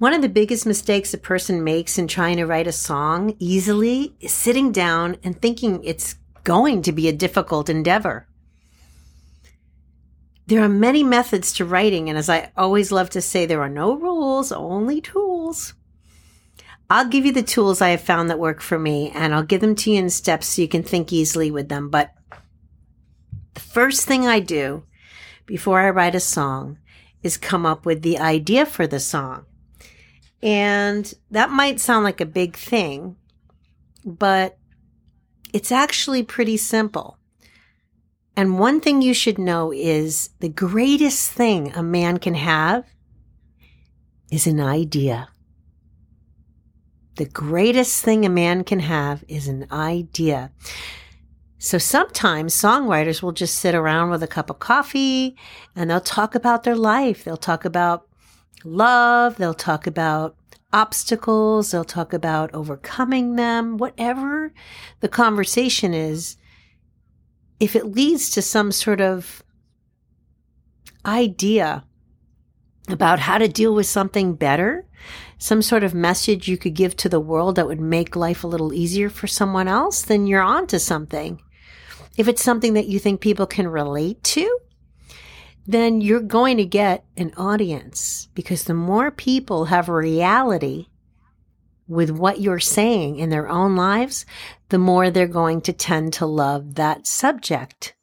One of the biggest mistakes a person makes in trying to write a song easily is sitting down and thinking it's going to be a difficult endeavor. There are many methods to writing, and as I always love to say, there are no rules, only tools. I'll give you the tools I have found that work for me, and I'll give them to you in steps so you can think easily with them. But the first thing I do before I write a song is come up with the idea for the song. And that might sound like a big thing, but it's actually pretty simple. And one thing you should know is the greatest thing a man can have is an idea. The greatest thing a man can have is an idea. So sometimes songwriters will just sit around with a cup of coffee and they'll talk about their life. They'll talk about love. They'll talk about obstacles. They'll talk about overcoming them, whatever the conversation is. If it leads to some sort of idea about how to deal with something better, some sort of message you could give to the world that would make life a little easier for someone else, then you're on to something. If it's something that you think people can relate to, then you're going to get an audience because the more people have a reality with what you're saying in their own lives, the more they're going to tend to love that subject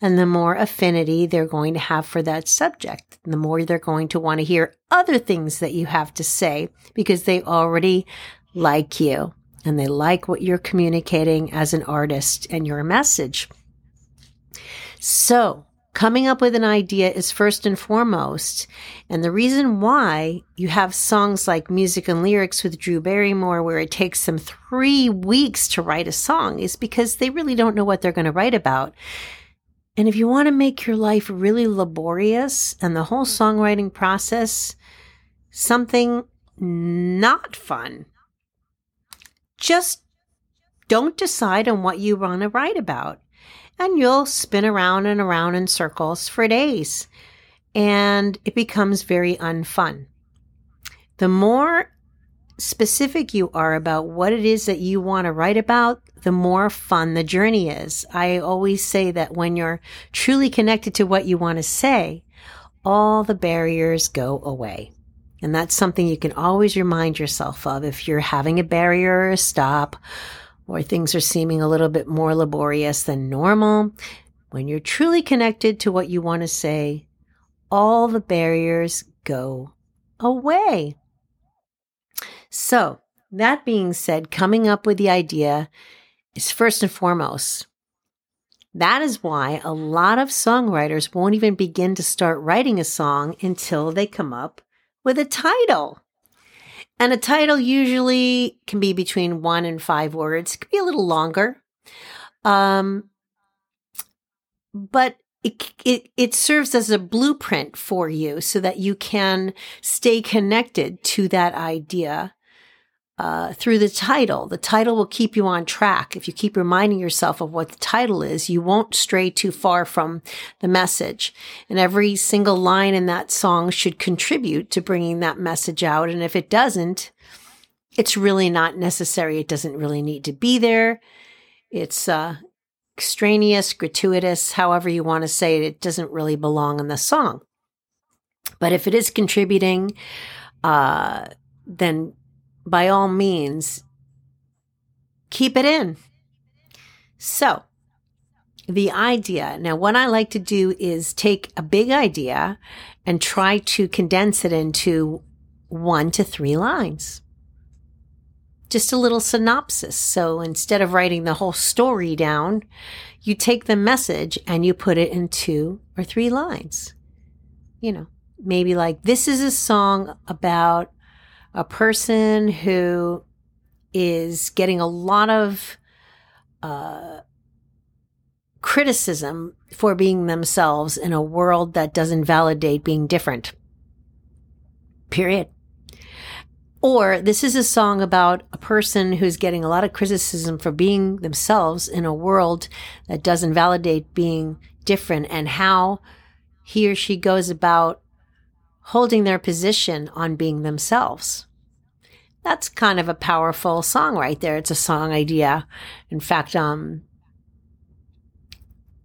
and the more affinity they're going to have for that subject, the more they're going to want to hear other things that you have to say because they already like you and they like what you're communicating as an artist and your message. So, coming up with an idea is first and foremost. And the reason why you have songs like Music and Lyrics with Drew Barrymore, where it takes them three weeks to write a song, is because they really don't know what they're going to write about. And if you want to make your life really laborious and the whole songwriting process something not fun, just don't decide on what you want to write about. And you'll spin around and around in circles for days. And it becomes very unfun. The more specific you are about what it is that you want to write about, the more fun the journey is. I always say that when you're truly connected to what you want to say, all the barriers go away. And that's something you can always remind yourself of if you're having a barrier or a stop, or things are seeming a little bit more laborious than normal. When you're truly connected to what you want to say, all the barriers go away. So, that being said, coming up with the idea is first and foremost. That is why a lot of songwriters won't even begin to start writing a song until they come up with a title. And a title usually can be between one and five words, it can be a little longer. Um, but it, it, it serves as a blueprint for you so that you can stay connected to that idea uh, through the title. The title will keep you on track. If you keep reminding yourself of what the title is, you won't stray too far from the message. And every single line in that song should contribute to bringing that message out. And if it doesn't, it's really not necessary. It doesn't really need to be there. It's uh, extraneous, gratuitous, however you want to say it. It doesn't really belong in the song. But if it is contributing, uh, then by all means, keep it in. So, the idea now, what I like to do is take a big idea and try to condense it into one to three lines. Just a little synopsis. So instead of writing the whole story down, you take the message and you put it in two or three lines. You know, maybe like, this is a song about a person who is getting a lot of uh, criticism for being themselves in a world that doesn't validate being different. Period. Or this is a song about a person who's getting a lot of criticism for being themselves in a world that doesn't validate being different and how he or she goes about holding their position on being themselves. That's kind of a powerful song right there. It's a song idea. In fact, um,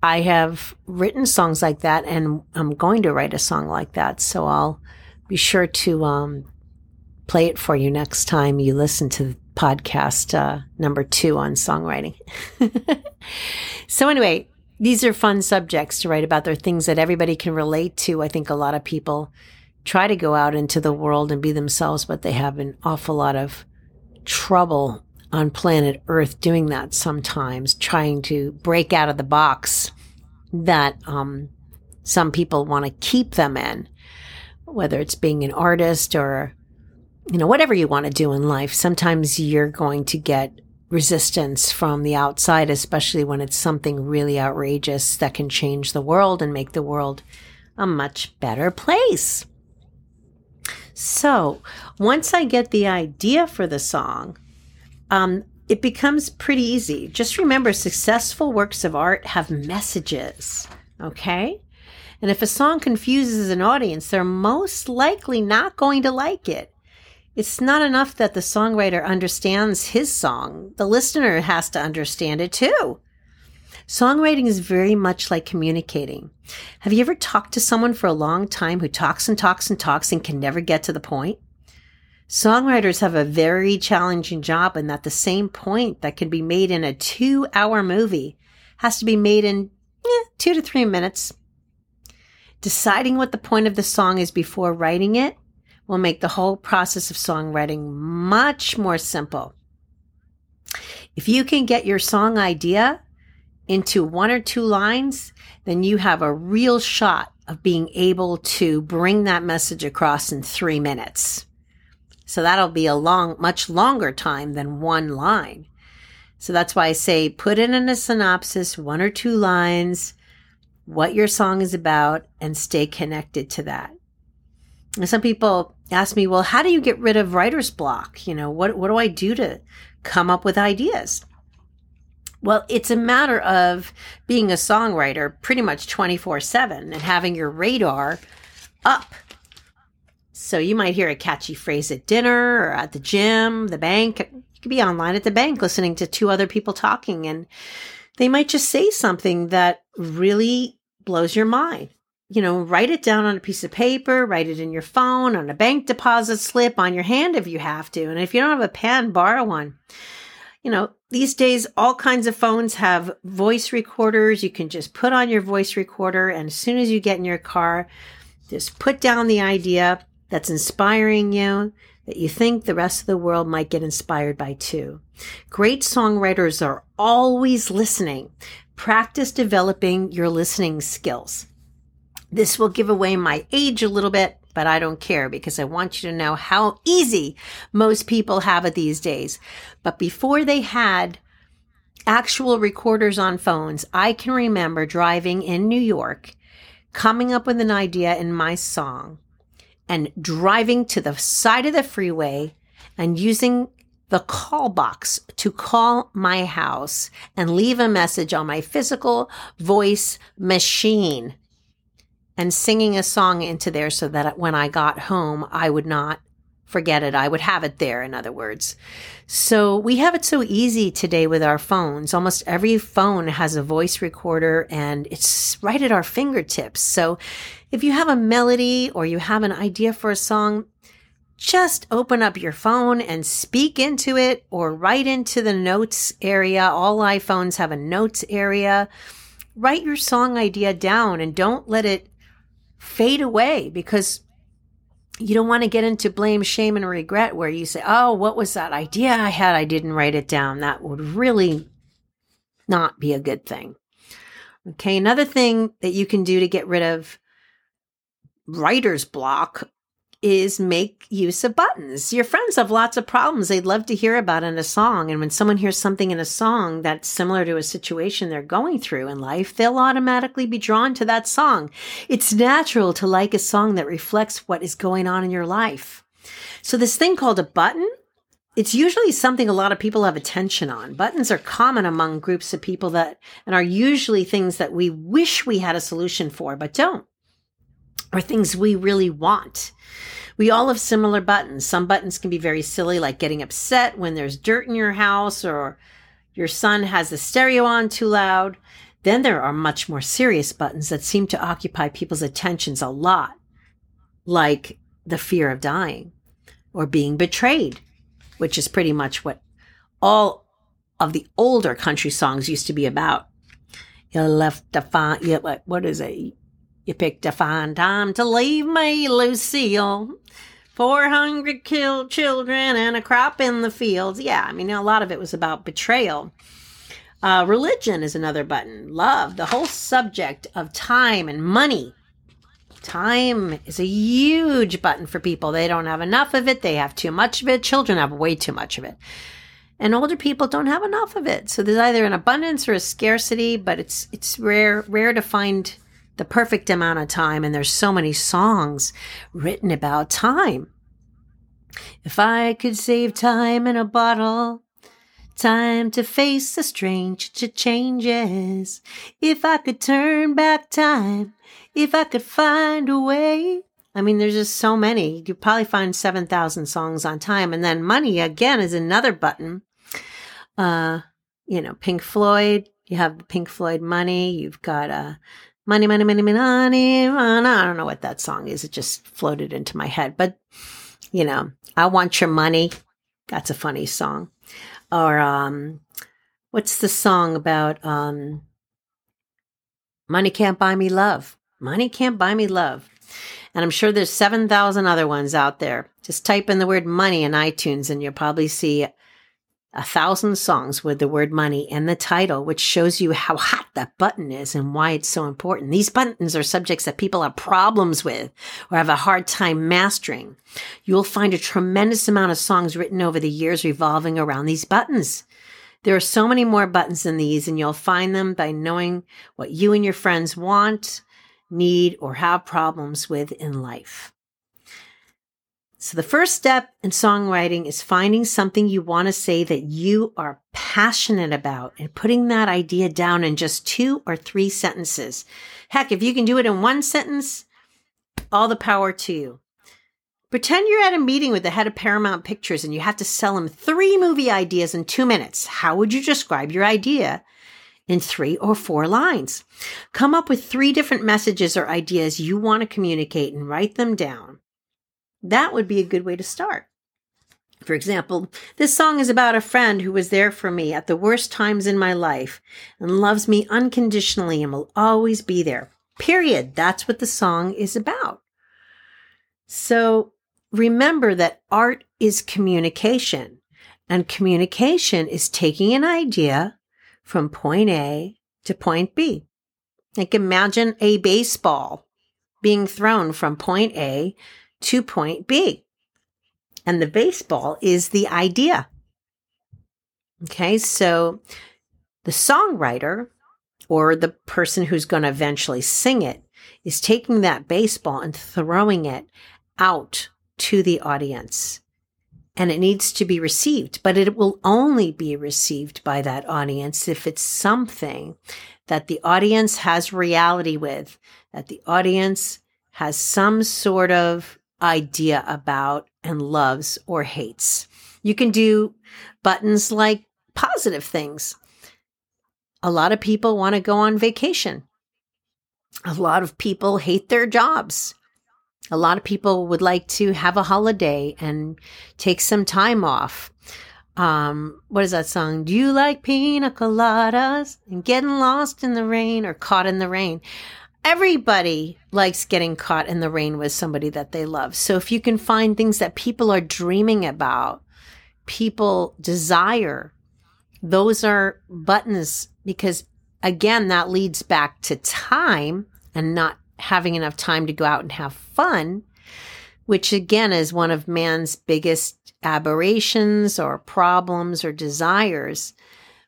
I have written songs like that and I'm going to write a song like that. So I'll be sure to um, play it for you next time you listen to podcast uh, number two on songwriting. so, anyway, these are fun subjects to write about. They're things that everybody can relate to. I think a lot of people try to go out into the world and be themselves, but they have an awful lot of trouble on planet Earth doing that sometimes, trying to break out of the box that um, some people want to keep them in, whether it's being an artist or, you know, whatever you want to do in life. Sometimes you're going to get resistance from the outside, especially when it's something really outrageous that can change the world and make the world a much better place. So once I get the idea for the song, um, it becomes pretty easy. Just remember successful works of art have messages, okay? And if a song confuses an audience, they're most likely not going to like it. It's not enough that the songwriter understands his song, the listener has to understand it too. Songwriting is very much like communicating. Have you ever talked to someone for a long time who talks and talks and talks and can never get to the point? Songwriters have a very challenging job in that the same point that can be made in a two hour movie has to be made in eh, two to three minutes. Deciding what the point of the song is before writing it will make the whole process of songwriting much more simple. If you can get your song idea into one or two lines, then you have a real shot of being able to bring that message across in three minutes. So that'll be a long, much longer time than one line. So that's why I say put it in a synopsis, one or two lines, what your song is about, and stay connected to that. And some people ask me, well, how do you get rid of writer's block? You know, what, what do I do to come up with ideas? Well, it's a matter of being a songwriter pretty much 24 7 and having your radar up. So you might hear a catchy phrase at dinner or at the gym, the bank. You could be online at the bank listening to two other people talking, and they might just say something that really blows your mind you know, write it down on a piece of paper, write it in your phone, on a bank deposit slip, on your hand if you have to. And if you don't have a pen, borrow one. You know, these days, all kinds of phones have voice recorders. You can just put on your voice recorder, and as soon as you get in your car, just put down the idea that's inspiring you, that you think the rest of the world might get inspired by too. Great songwriters are always listening. Practice developing your listening skills. This will give away my age a little bit, but I don't care because I want you to know how easy most people have it these days. But before they had actual recorders on phones, I can remember driving in New York, coming up with an idea in my song, and driving to the side of the freeway and using the call box to call my house and leave a message on my physical voice machine and singing a song into there so that when I got home, I would not forget it. I would have it there, in other words. So we have it so easy today with our phones. Almost every phone has a voice recorder and it's right at our fingertips. So if you have a melody or you have an idea for a song, just open up your phone and speak into it or write into the notes area. All iPhones have a notes area. Write your song idea down and don't let it fade away because you don't want to get into blame, shame, and regret where you say, Oh, what was that idea I had? I didn't write it down. That would really not be a good thing. Okay. Another thing that you can do to get rid of writer's block is make use of buttons. Your friends have lots of problems they'd love to hear about in a song. And when someone hears something in a song that's similar to a situation they're going through in life, they'll automatically be drawn to that song. It's natural to like a song that reflects what is going on in your life. So this thing called a button, it's usually something a lot of people have attention on. Buttons are common among groups of people that, and are usually things that we wish we had a solution for, but don't. Or things we really want. We all have similar buttons. Some buttons can be very silly, like getting upset when there's dirt in your house or your son has the stereo on too loud. Then there are much more serious buttons that seem to occupy people's attentions a lot, like the fear of dying or being betrayed, which is pretty much what all of the older country songs used to be about. You left a fine, you, what is it? You picked a fine time to leave me, Lucille. Four hundred killed children and a crop in the fields. Yeah, I mean, a lot of it was about betrayal. Uh, religion is another button. Love, the whole subject of time and money. Time is a huge button for people. They don't have enough of it. They have too much of it. Children have way too much of it. And older people don't have enough of it. So there's either an abundance or a scarcity, but it's it's rare rare to find the perfect amount of time. And there's so many songs written about time. If I could save time in a bottle, time to face the strange changes. If I could turn back time, if I could find a way. I mean, there's just so many. You could probably find 7,000 songs on time. And then money again is another button. Uh, you know, Pink Floyd, you have Pink Floyd money. You've got, uh, Money, money, money, money, money. I don't know what that song is. It just floated into my head. But, you know, I want your money. That's a funny song. Or, um, what's the song about, um, money can't buy me love? Money can't buy me love. And I'm sure there's 7,000 other ones out there. Just type in the word money in iTunes and you'll probably see a thousand songs with the word money in the title, which shows you how hot that button is and why it's so important. These buttons are subjects that people have problems with or have a hard time mastering. You'll find a tremendous amount of songs written over the years revolving around these buttons. There are so many more buttons than these, and you'll find them by knowing what you and your friends want, need, or have problems with in life. So, the first step in songwriting is finding something you want to say that you are passionate about and putting that idea down in just two or three sentences. Heck, if you can do it in one sentence, all the power to you. Pretend you're at a meeting with the head of Paramount Pictures and you have to sell him three movie ideas in two minutes. How would you describe your idea in three or four lines? Come up with three different messages or ideas you want to communicate and write them down. That would be a good way to start. For example, this song is about a friend who was there for me at the worst times in my life and loves me unconditionally and will always be there. Period. That's what the song is about. So remember that art is communication and communication is taking an idea from point A to point B. Like imagine a baseball being thrown from point A to point B. And the baseball is the idea. Okay, so the songwriter or the person who's going to eventually sing it is taking that baseball and throwing it out to the audience. And it needs to be received, but it will only be received by that audience if it's something that the audience has reality with, that the audience has some sort of idea about and loves or hates. You can do buttons like positive things. A lot of people want to go on vacation. A lot of people hate their jobs. A lot of people would like to have a holiday and take some time off. Um, what is that song? Do you like pina coladas and getting lost in the rain or caught in the rain? Everybody likes getting caught in the rain with somebody that they love. So if you can find things that people are dreaming about, people desire, those are buttons because again, that leads back to time and not having enough time to go out and have fun, which again is one of man's biggest aberrations or problems or desires.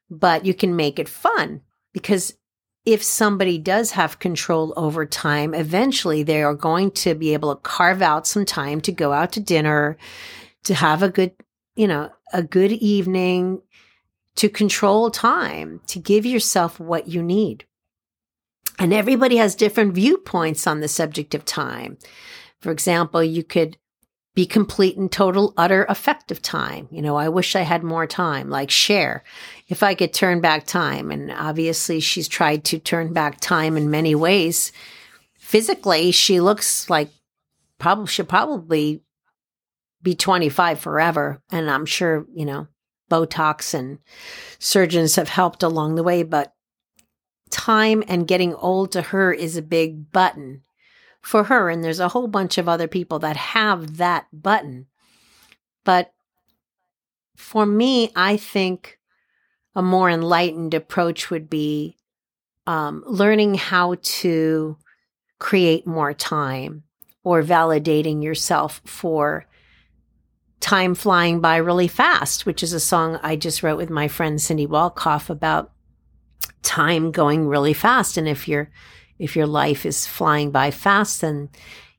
But you can make it fun because if somebody does have control over time, eventually they are going to be able to carve out some time to go out to dinner, to have a good, you know, a good evening, to control time, to give yourself what you need. And everybody has different viewpoints on the subject of time. For example, you could be complete and total utter effective time. You know, I wish I had more time, like Cher If I could turn back time, and obviously she's tried to turn back time in many ways. Physically, she looks like probably should probably be 25 forever. And I'm sure, you know, Botox and surgeons have helped along the way, but time and getting old to her is a big button for her. And there's a whole bunch of other people that have that button. But for me, I think a more enlightened approach would be um, learning how to create more time or validating yourself for time flying by really fast, which is a song I just wrote with my friend Cindy Walkoff about time going really fast. And if your if your life is flying by fast, then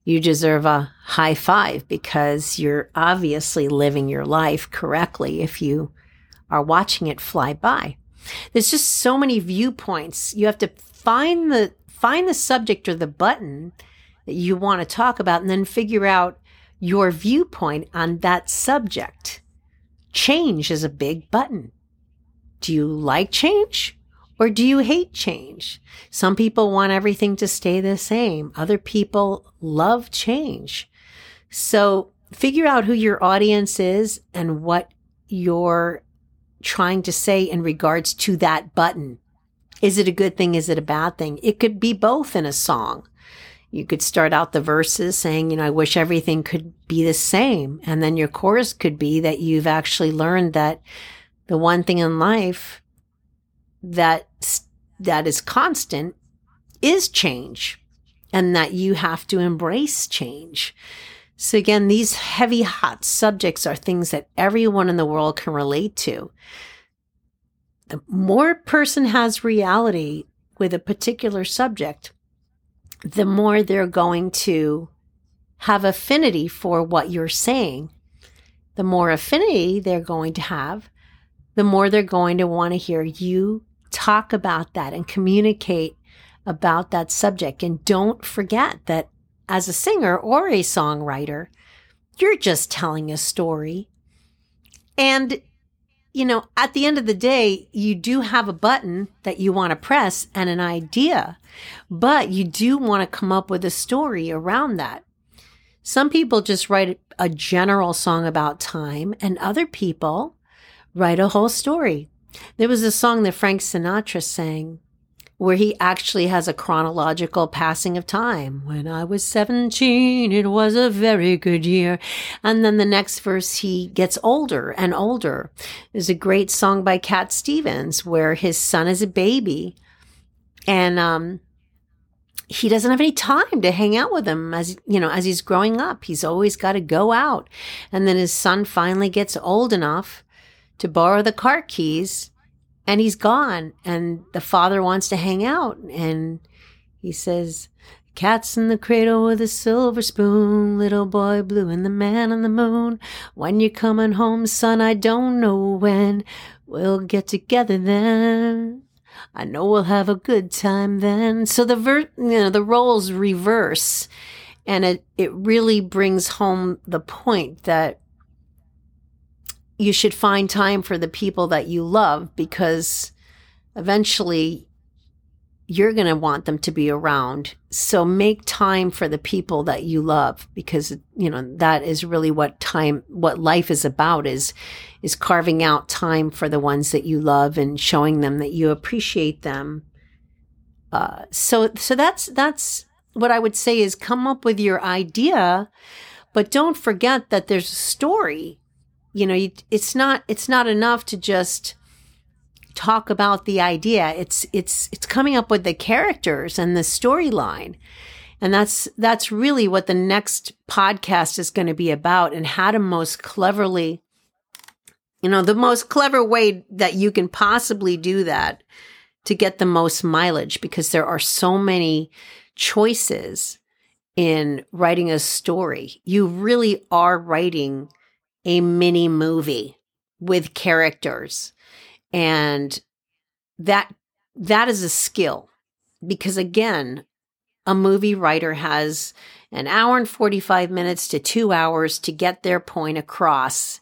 you deserve a high five because you're obviously living your life correctly if you are watching it fly by. There's just so many viewpoints. You have to find the find the subject or the button that you want to talk about and then figure out your viewpoint on that subject. Change is a big button. Do you like change? Or do you hate change? Some people want everything to stay the same. Other people love change. So figure out who your audience is and what you're trying to say in regards to that button. Is it a good thing? Is it a bad thing? It could be both in a song. You could start out the verses saying, you know, I wish everything could be the same. And then your chorus could be that you've actually learned that the one thing in life that that is constant is change and that you have to embrace change. So again, these heavy hot subjects are things that everyone in the world can relate to. The more person has reality with a particular subject, the more they're going to have affinity for what you're saying. The more affinity they're going to have, the more they're going to want to hear you talk about that and communicate about that subject. And don't forget that as a singer or a songwriter, you're just telling a story. And, you know, at the end of the day, you do have a button that you want to press and an idea, but you do want to come up with a story around that. Some people just write a general song about time, and other people write a whole story. There was a song that Frank Sinatra sang where he actually has a chronological passing of time. When I was 17, it was a very good year. And then the next verse, he gets older and older. There's a great song by Cat Stevens where his son is a baby and, um, he doesn't have any time to hang out with him as you know as he's growing up he's always got to go out and then his son finally gets old enough to borrow the car keys and he's gone and the father wants to hang out and he says cat's in the cradle with a silver spoon little boy blue and the man on the moon. When you're coming home son i don't know when we'll get together then. I know we'll have a good time then. So the ver- you know the roles reverse and it it really brings home the point that you should find time for the people that you love because eventually you're going to want them to be around. So make time for the people that you love because you know that is really what time what life is about is is carving out time for the ones that you love and showing them that you appreciate them. Uh, so so that's that's what I would say is come up with your idea, but don't forget that there's a story you know, it's not it's not enough to just talk about the idea. It's it's it's coming up with the characters and the storyline. And that's that's really what the next podcast is going to be about and how to most cleverly you know, the most clever way that you can possibly do that to get the most mileage because there are so many choices in writing a story. You really are writing a mini movie with characters. And that that is a skill. because again, a movie writer has an hour and 45 minutes to two hours to get their point across.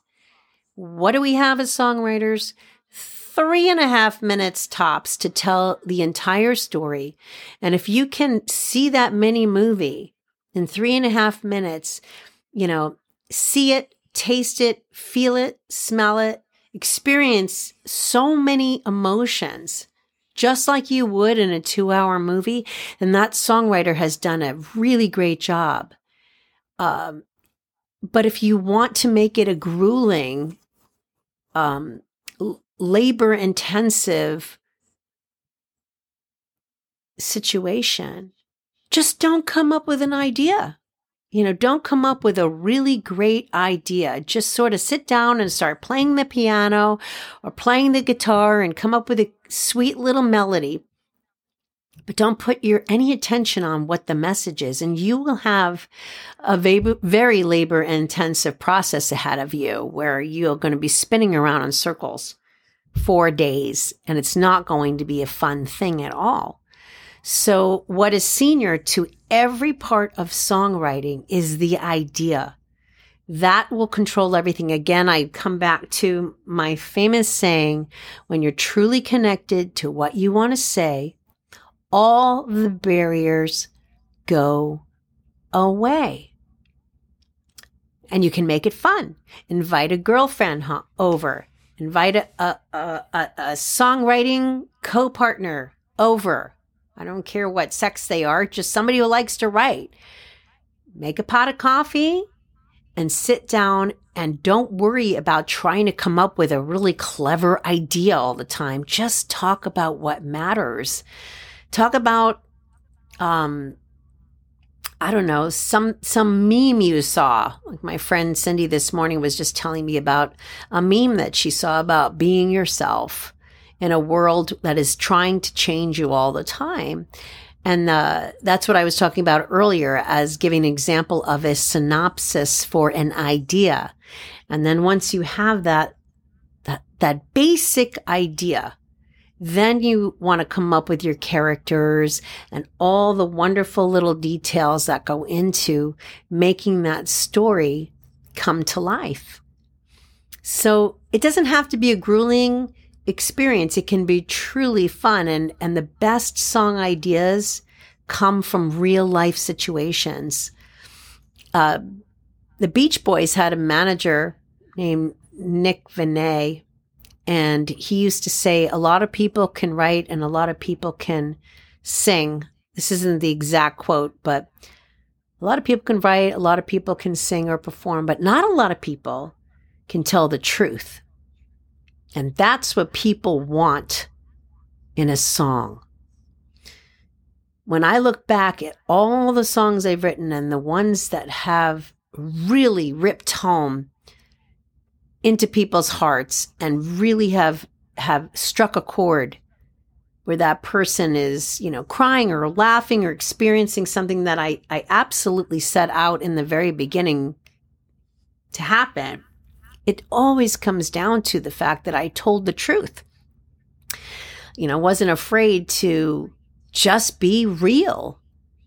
What do we have as songwriters? Three and a half minutes tops to tell the entire story. And if you can see that mini movie in three and a half minutes, you know, see it, taste it, feel it, smell it, experience so many emotions just like you would in a two hour movie. And that songwriter has done a really great job. Um, but if you want to make it a grueling, um, labor intensive situation, just don't come up with an idea. You know, don't come up with a really great idea. Just sort of sit down and start playing the piano or playing the guitar and come up with a sweet little melody. But don't put your any attention on what the message is, and you will have a very labor intensive process ahead of you where you're going to be spinning around in circles for days, and it's not going to be a fun thing at all. So, what is senior to every part of songwriting is the idea. That will control everything. Again, I come back to my famous saying when you're truly connected to what you want to say, all the barriers go away. And you can make it fun. Invite a girlfriend over, invite a, a, a, a songwriting co partner over I don't care what sex they are, just somebody who likes to write. Make a pot of coffee and sit down and don't worry about trying to come up with a really clever idea all the time. Just talk about what matters. Talk about, um, I don't know, some, some meme you saw. Like my friend Cindy this morning was just telling me about a meme that she saw about being yourself in a world that is trying to change you all the time. And uh, that's what I was talking about earlier as giving an example of a synopsis for an idea. And then once you have that, that, that basic idea, then you want to come up with your characters and all the wonderful little details that go into making that story come to life. So it doesn't have to be a grueling experience. It can be truly fun. And, and the best song ideas come from real life situations. Uh, the Beach Boys had a manager named Nick Venet, and he used to say, A lot of people can write and a lot of people can sing. This isn't the exact quote, but a lot of people can write, a lot of people can sing or perform, but not a lot of people can tell the truth. And that's what people want in a song. When I look back at all the songs I've written and the ones that have really ripped home into people's hearts and really have have struck a chord where that person is, you know, crying or laughing or experiencing something that I, I absolutely set out in the very beginning to happen it always comes down to the fact that I told the truth. You know, wasn't afraid to just be real.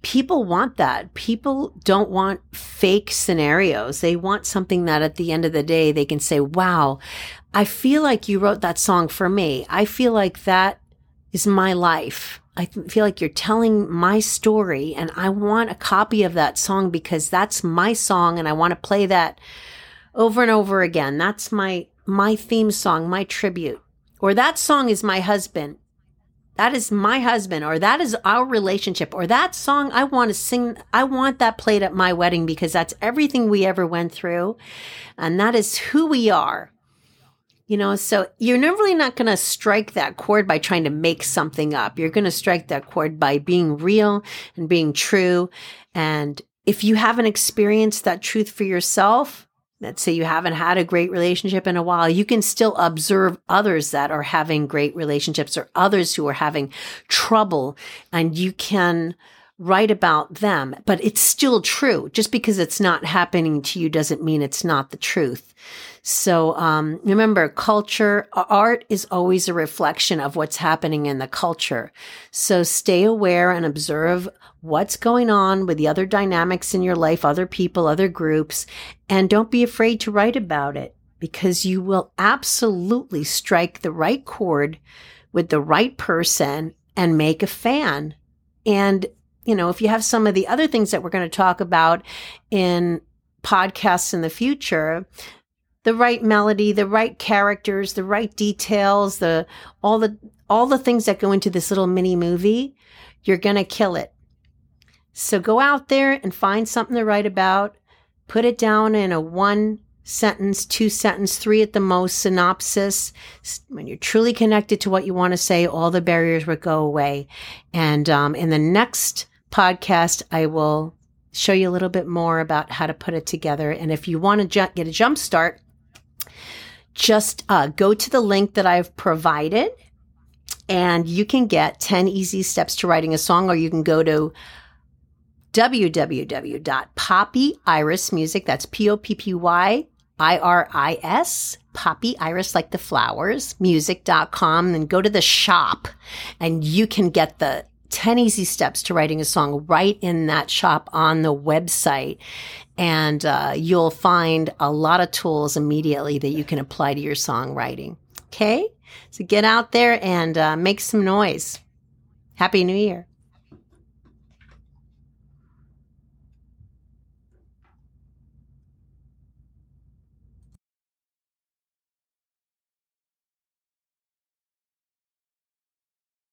People want that. People don't want fake scenarios. They want something that at the end of the day they can say, wow, I feel like you wrote that song for me. I feel like that is my life. I feel like you're telling my story and I want a copy of that song because that's my song and I want to play that over and over again. That's my my theme song, my tribute. Or that song is my husband. That is my husband or that is our relationship or that song I want to sing I want that played at my wedding because that's everything we ever went through and that is who we are. You know, so you're never really not going to strike that chord by trying to make something up. You're going to strike that chord by being real and being true. And if you haven't experienced that truth for yourself, let's say you haven't had a great relationship in a while, you can still observe others that are having great relationships or others who are having trouble. And you can write about them, but it's still true. Just because it's not happening to you doesn't mean it's not the truth. So um, remember, culture, art is always a reflection of what's happening in the culture. So stay aware and observe what's going on with the other dynamics in your life, other people, other groups, and don't be afraid to write about it because you will absolutely strike the right chord with the right person and make a fan. And, you know, if you have some of the other things that we're going to talk about in podcasts in the future, the right melody, the right characters, the right details, the all the all the things that go into this little mini movie, you're going to kill it. So go out there and find something to write about, put it down in a one sentence, two sentence, three at the most synopsis. When you're truly connected to what you want to say, all the barriers will go away. And um, in the next podcast, I will show you a little bit more about how to put it together. And if you want to ju- get a jump start, just uh, go to the link that I've provided and you can get 10 easy steps to writing a song, or you can go to www.poppyirismusic, that's P O P P Y I R I S, Poppy Iris, like the flowers, music.com, and go to the shop and you can get the 10 easy steps to writing a song right in that shop on the website. And uh, you'll find a lot of tools immediately that you can apply to your songwriting. Okay? So get out there and uh, make some noise. Happy New Year.